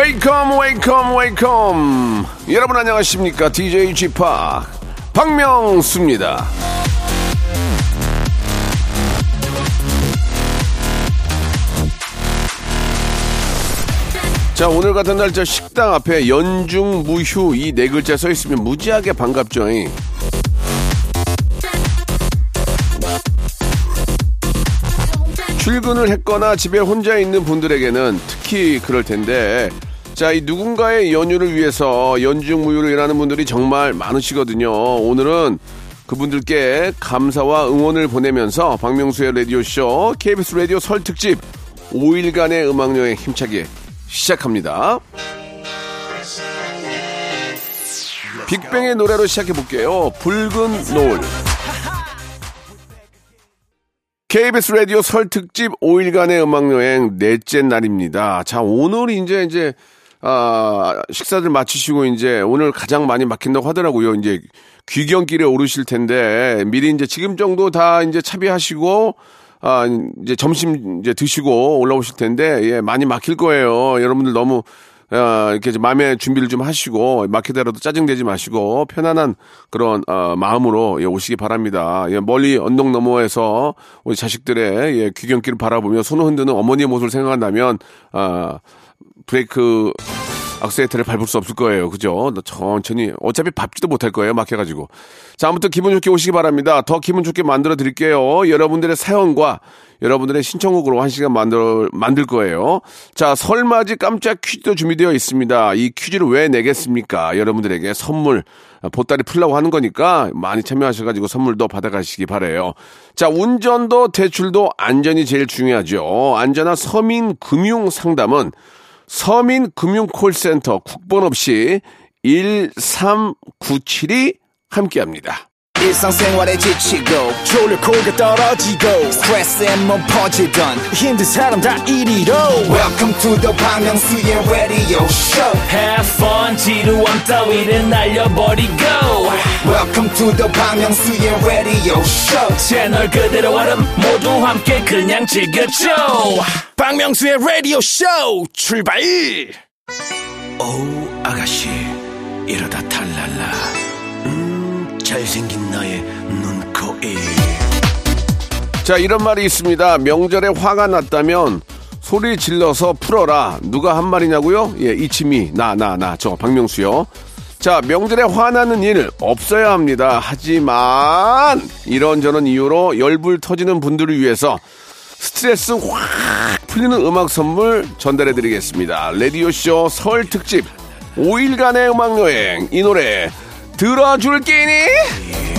Welcome welcome welcome. 여러분 안녕하십니까? DJ p 박명수입니다. 자 오늘 같은 날 저 식당 앞에 연중 무휴 이 네 글자 써 있으면 무지하게 반갑죠 출근을 했거나 집에 혼자 있는 분들에게는 특히 그럴 텐데 자, 이 누군가의 연휴를 위해서 연중무휴를 일하는 분들이 정말 많으시거든요. 오늘은 그분들께 감사와 응원을 보내면서 박명수의 라디오쇼 KBS 라디오 설 특집 5일간의 음악여행 힘차게 시작합니다. 빅뱅의 노래로 시작해 볼게요. 붉은 노을. KBS 라디오 설 특집 5일간의 음악여행 넷째 날입니다. 자, 오늘 이제 이제 아, 식사들 마치시고 이제 오늘 가장 많이 막힌다고 하더라고요. 이제 귀경길에 오르실 텐데 미리 이제 지금 정도 다 이제 차비하시고 아, 이제 점심 이제 드시고 올라오실 텐데 예, 많이 막힐 거예요. 여러분들 너무 어, 이렇게 마음의 준비를 좀 하시고 막히더라도 짜증내지 마시고 편안한 그런 어, 마음으로 예, 오시기 바랍니다. 예, 멀리 언덕 너머에서 우리 자식들의 예, 귀경길을 바라보며 손을 흔드는 어머니의 모습을 생각한다면 아, 브레이크 악셀레터를 밟을 수 없을 거예요. 그죠? 천천히. 어차피 밟지도 못할 거예요. 막혀가지고. 자, 아무튼 기분 좋게 오시기 바랍니다. 더 기분 좋게 만들어 드릴게요. 여러분들의 사연과 여러분들의 신청곡으로 한 시간 만들, 만들 거예요. 자, 설맞이 깜짝 퀴즈도 준비되어 있습니다. 이 퀴즈를 왜 내겠습니까? 여러분들에게 선물, 보따리 풀라고 하는 거니까 많이 참여하셔가지고 선물도 받아가시기 바래요. 자, 운전도 대출도 안전이 제일 중요하죠. 안전한 서민 금융 상담은 서민금융콜센터 국번 없이 1397이 함께합니다. 일상생활에 지치고, 졸려 코가 떨어지고, 스트레스에 몸 퍼지던, 힘든 사람 다 이리로. welcome to the Bang Myung-soo's radio show. Have fun 지루함 따위를 날려버리고. Welcome to the Bang Myung-soo's radio show. 채널 그대로 얼음 모두 함께 그냥 즐겨줘. 박명수의 라디오 쇼 출발! 어우 아가씨 이러다 탈랄라. 음 잘생긴 나의 눈코입 자, 이런 말이 있습니다. 명절에 화가 났다면 소리 질러서 풀어라. 누가 한 말이냐고요? 예, 이치미, 나, 나, 나. 저 박명수요. 자, 명절에 화나는 일 없어야 합니다. 하지만 이런저런 이유로 열불 터지는 분들을 위해서 스트레스 확 풀리는 음악 선물 전달해 드리겠습니다. 라디오쇼 설 특집 5일간의 음악 여행. 이 노래 들어줄 끼니?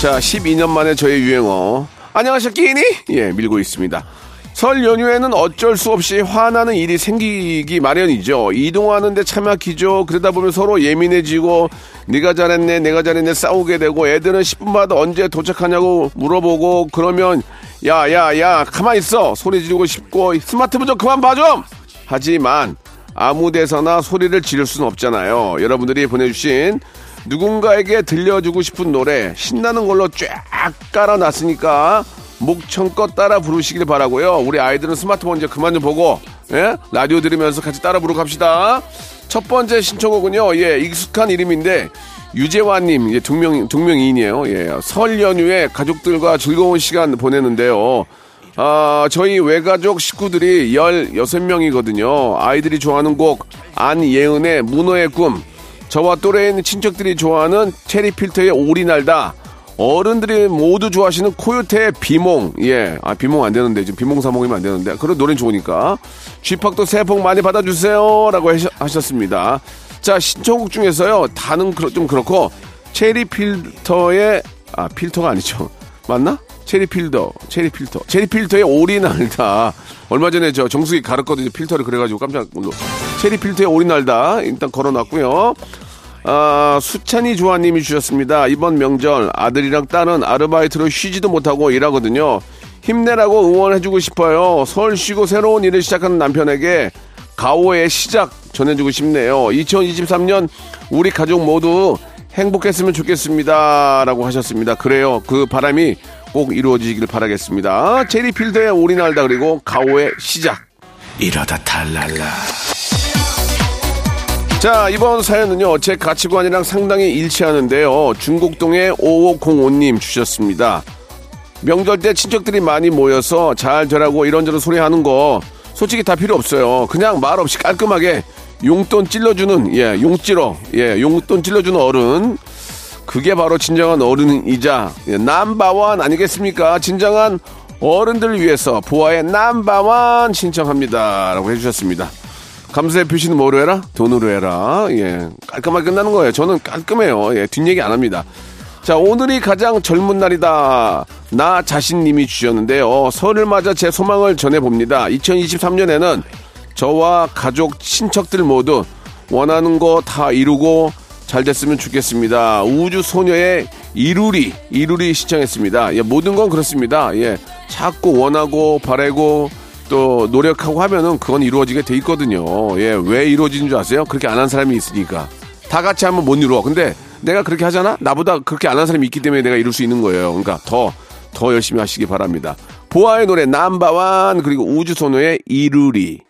자, 12년 만에 저의 유행어. 안녕하셨 끼니? 예, 밀고 있습니다. 설 연휴에는 어쩔 수 없이 화나는 일이 생기기 마련이죠. 이동하는데 차 막히죠. 그러다 보면 서로 예민해지고 네가 잘했네, 내가 잘했네 싸우게 되고 애들은 10분마다 언제 도착하냐고 물어보고 그러면 야, 야, 야, 가만 있어. 소리 지르고 싶고 스마트폰 좀 그만 봐 좀. 하지만 아무 데서나 소리를 지를 수는 없잖아요. 여러분들이 보내주신 누군가에게 들려주고 싶은 노래 신나는 걸로 쫙 깔아놨으니까 목청껏 따라 부르시길 바라고요. 우리 아이들은 스마트폰 이제 그만 좀 보고 예? 라디오 들으면서 같이 따라 부르고 갑시다. 첫 번째 신청곡은요. 예, 익숙한 이름인데 유재환님 예, 동명 동명이인이에요. 예, 설 연휴에 가족들과 즐거운 시간 보내는데요. 아, 저희 외가족 식구들이 16명이거든요. 아이들이 좋아하는 곡, 안예은의 문어의 꿈, 저와 또래인 친척들이 좋아하는 체리 필터의 오리 날다, 어른들이 모두 좋아하시는 코요태의 비몽, 예, 아, 비몽 안 되는데, 지금 비몽 사몽이면 안 되는데, 그런 노래는 좋으니까. 쥐팍도 새해 복 많이 받아주세요. 라고 하셨- 하셨습니다. 자, 신청곡 중에서요, 다는 좀 그렇고, 체리 필터의, 아, 필터가 아니죠. 맞나? 체리 필터, 체리 필터, 체리 필터의 오리 날다. 얼마 전에 저 정수기 갈았거든요. 필터를 그래가지고 깜짝 놀라. 체리 필터의 오리 날다. 일단 걸어놨고요. 아, 수찬이 조아님이 주셨습니다. 이번 명절 아들이랑 딸은 아르바이트로 쉬지도 못하고 일하거든요. 힘내라고 응원해주고 싶어요. 설 쉬고 새로운 일을 시작하는 남편에게 가오의 시작 전해주고 싶네요. 2023년 우리 가족 모두 행복했으면 좋겠습니다. 라고 하셨습니다. 그래요. 그 바람이 꼭 이루어지길 바라겠습니다. 제리필드의 오리날다 그리고 가오의 시작. 이러다 탈랄라 자, 이번 사연은요, 제 가치관이랑 상당히 일치하는데요. 중곡동의 5505님 주셨습니다. 명절 때 친척들이 많이 모여서 잘 되라고 이런저런 소리 하는 거 솔직히 다 필요 없어요. 그냥 말 없이 깔끔하게 용돈 찔러주는, 예, 용찌러, 예, 용돈 찔러주는 어른. 그게 바로 진정한 어른이자 예, 남바원 아니겠습니까? 진정한 어른들을 위해서 보아의 남바원 신청합니다. 라고 해주셨습니다. 감사의 표시는 뭐로 해라? 돈으로 해라. 예. 깔끔하게 끝나는 거예요. 저는 깔끔해요. 예. 뒷얘기 안 합니다. 자, 오늘이 가장 젊은 날이다. 나 자신님이 주셨는데요. 설을 맞아 제 소망을 전해봅니다. 2023년에는 저와 가족, 친척들 모두 원하는 거 다 이루고 잘 됐으면 좋겠습니다. 우주 소녀의 이루리, 이루리 시청했습니다. 예, 모든 건 그렇습니다. 예. 자꾸 원하고 바라고 또 노력하고 하면은 그건 이루어지게 돼 있거든요. 예, 왜 이루어지는 줄 아세요? 그렇게 안 한 사람이 있으니까. 다 같이 하면 못 이루어. 근데 내가 그렇게 하잖아? 나보다 그렇게 안 한 사람이 있기 때문에 내가 이룰 수 있는 거예요. 그러니까 더, 더 열심히 하시기 바랍니다. 보아의 노래 남바완 그리고 우주소녀의 이루리.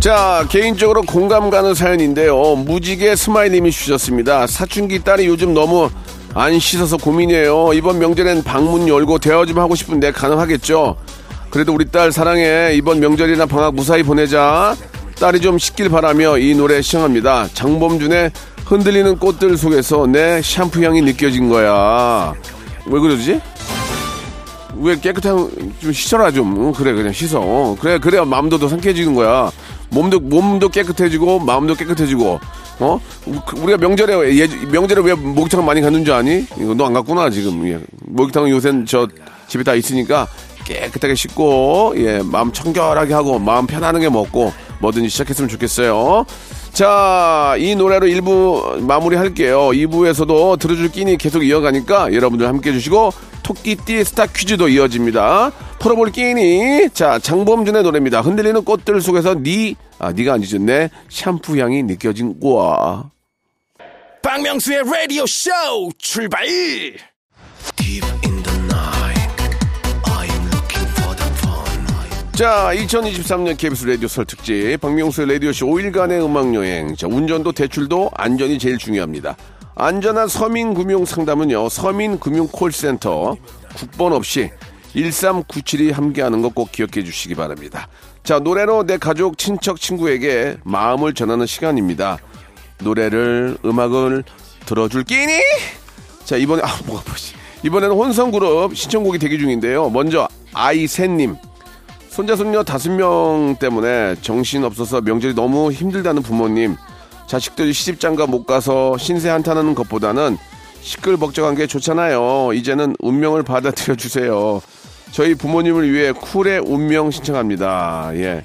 자, 개인적으로 공감 가는 사연인데요. 무지개 스마일님이 주셨습니다. 사춘기 딸이 요즘 너무 안 씻어서 고민이에요. 이번 명절엔 방문 열고 대화 좀 하고 싶은데 가능하겠죠? 그래도 우리 딸 사랑해. 이번 명절이나 방학 무사히 보내자. 딸이 좀 씻길 바라며 이 노래 시청합니다. 장범준의 흔들리는 꽃들 속에서 내 샴푸 향이 느껴진 거야. 왜 그러지? 왜 깨끗한 좀 씻어라 좀 어, 그래 그냥 씻어 어, 그래 그래야 마음도 더 상쾌해지는 거야 몸도 몸도 깨끗해지고 마음도 깨끗해지고 어 우리가 명절에 예, 명절에 왜 목욕탕 많이 가는 줄 아니 이거 너 안 갔구나 지금 예. 목욕탕 요새는 저 집에 다 있으니까 깨끗하게 씻고 예 마음 청결하게 하고 마음 편안하게 먹고 뭐든지 시작했으면 좋겠어요. 자, 이 노래로 1부 마무리 할게요. 2부에서도 들어줄 끼니 계속 이어가니까 여러분들 함께 해주시고, 토끼띠 스타 퀴즈도 이어집니다. 풀어볼 끼니. 자, 장범준의 노래입니다. 흔들리는 꽃들 속에서 니, 아, 니가 아니죠. 내 샴푸 향이 느껴진 꼬아. 박명수의 라디오 쇼 출발 Deep in the night I'm looking for the fun 자, 2023년 KBS 라디오 설 특집 박명수의 라디오쇼 5일간의 음악여행. 자, 운전도 대출도 안전이 제일 중요합니다. 안전한 서민금융 상담은요. 서민금융콜센터 국번 없이 1397이 함께하는 거꼭 기억해 주시기 바랍니다. 자, 노래로 내 가족, 친척, 친구에게 마음을 전하는 시간입니다. 노래를 음악을 들어줄 끼니? 자, 이번에 아, 뭐가 뭐지? 이번에는 혼성그룹 신청곡이 대기 중인데요. 먼저 아이새님 손자 손녀 다섯 명 때문에 정신 없어서 명절이 너무 힘들다는 부모님 자식들이 시집장가 못 가서 신세 한탄하는 것보다는 시끌벅적한 게 좋잖아요 이제는 운명을 받아들여 주세요 저희 부모님을 위해 쿨의 운명 신청합니다 예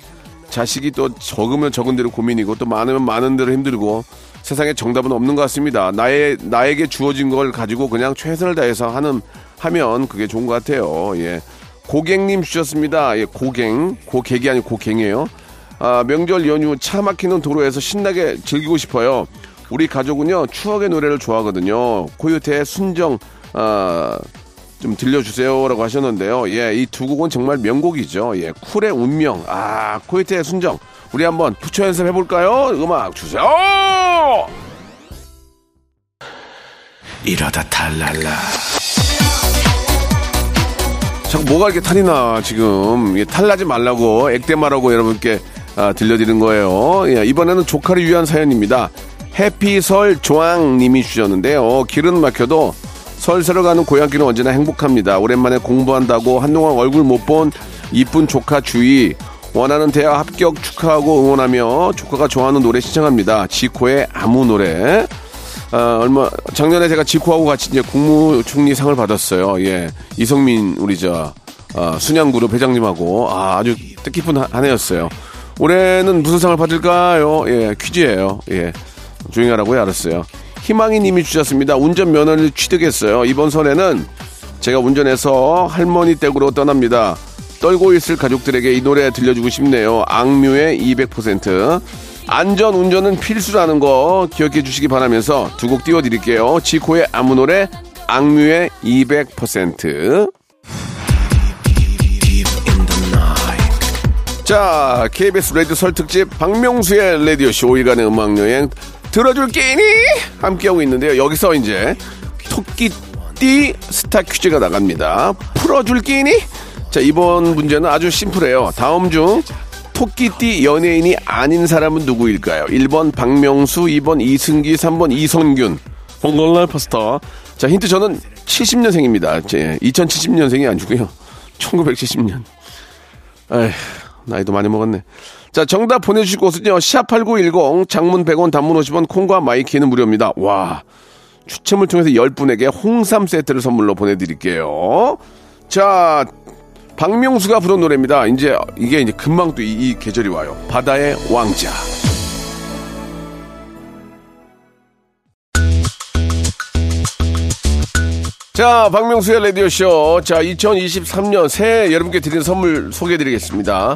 자식이 또 적으면 적은 대로 고민이고 또 많으면 많은 대로 힘들고 세상에 정답은 없는 것 같습니다 나의 나에게 주어진 걸 가지고 그냥 최선을 다해서 하는 하면 그게 좋은 것 같아요 예 고갱님 주셨습니다. 예, 고갱. 고객이 아니고 고갱이에요. 아, 명절 연휴 차 막히는 도로에서 신나게 즐기고 싶어요. 우리 가족은요, 추억의 노래를 좋아하거든요. 코요태의 순정, 아, 좀 들려주세요라고 하셨는데요. 예, 이 두 곡은 정말 명곡이죠. 예, 쿨의 운명. 아, 코요태의 순정. 우리 한번 부처 연습 해볼까요? 음악 주세요! 이러다 탈랄라 자꾸 뭐가 이렇게 탈이 나, 지금. 예, 탈나지 말라고, 액땜하라고 여러분께 아, 들려드린 거예요. 예, 이번에는 조카를 위한 사연입니다. 해피설 조항님이 주셨는데요. 길은 막혀도 설 새러 가는 고향길은 언제나 행복합니다. 오랜만에 공부한다고 한동안 얼굴 못 본 이쁜 조카 주희. 원하는 대학 합격 축하하고 응원하며 조카가 좋아하는 노래 신청합니다. 지코의 아무 노래. 아, 얼마 작년에 제가 지코하고 같이 이제 국무총리상을 받았어요. 예, 이성민 우리 저 아, 순양그룹 회장님하고 아, 아주 뜻깊은 한, 한 해였어요. 올해는 무슨 상을 받을까요? 예, 퀴즈예요. 예, 조용히 하라고요. 알았어요. 희망이 님이 주셨습니다. 운전 면허를 취득했어요. 이번 설에는 제가 운전해서 할머니 댁으로 떠납니다. 떨고 있을 가족들에게 이 노래 들려주고 싶네요. 악뮤의 200%. 안전 운전은 필수라는 거 기억해 주시기 바라면서 두 곡 띄워드릴게요. 지코의 아무 노래, 악뮤의 200%. 자, KBS 라디오 설 특집 박명수의 라디오쇼 5일간의 음악여행 들어줄 게니 함께하고 있는데요. 여기서 이제 토끼띠 스타 퀴즈가 나갑니다. 풀어줄 게니? 자, 이번 문제는 아주 심플해요. 다음 중 토끼띠 연예인이 아닌 사람은 누구일까요? 1번 박명수, 2번 이승기, 3번 이선균. 홍걸라 파스타. 자, 힌트 저는 70년생입니다. 제 2070년생이 아니고요. 1970년. 에휴, 나이도 많이 먹었네. 자, 정답 보내주실 곳은요, 샵8910, 장문 100원, 단문 50원, 콩과 my K는 무료입니다. 와, 추첨을 통해서 10분에게 홍삼 세트를 선물로 보내드릴게요. 자, 박명수가 부른 노래입니다. 이제, 이게 이제 금방 또 이, 이 계절이 와요. 바다의 왕자. 자, 박명수의 라디오쇼. 자, 2023년 새해 여러분께 드리는 선물 소개해 드리겠습니다.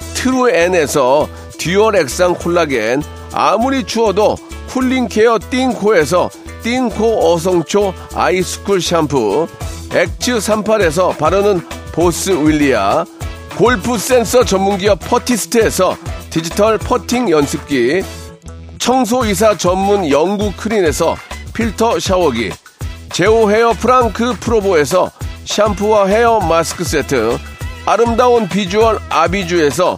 트루엔에서 dual 액상 콜라겐, 아무리 추워도 cooling care 띵코에서 띵코 어성초 아이스쿨 샴푸, 엑츠 38에서 바르는 보스 윌리아, 골프 센서 전문기업 퍼티스트에서 디지털 퍼팅 연습기, 청소이사 전문 영구 크린에서 필터 샤워기, 제오 헤어 프랑크 프로보에서 샴푸와 hair mask 세트, 아름다운 비주얼 아비주에서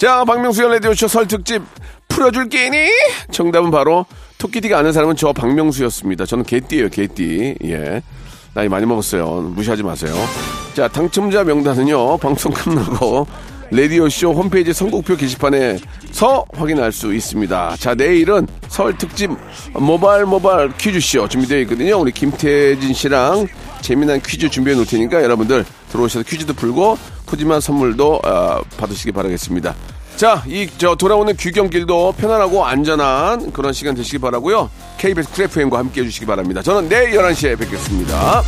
자, 박명수의 라디오쇼 설 특집 풀어줄 게니? 정답은 바로 토끼띠가 아는 사람은 저 박명수였습니다. 저는 개띠예요, 개띠. 예. 나이 많이 먹었어요. 무시하지 마세요. 자, 당첨자 명단은요, 방송 끝나고 라디오쇼 홈페이지 선곡표 게시판에서 확인할 수 있습니다. 자, 내일은 설 특집 모바일 모바일 퀴즈쇼 준비되어 있거든요. 우리 김태진 씨랑 재미난 퀴즈 준비해 놓을 테니까 여러분들 들어오셔서 퀴즈도 풀고 푸짐한 선물도 어, 받으시기 바라겠습니다. 자, 이 저 돌아오는 귀경길도 편안하고 안전한 그런 시간 되시기 바라고요. KBS 크래프엠과 함께 해주시기 바랍니다. 저는 내일 11시에 뵙겠습니다.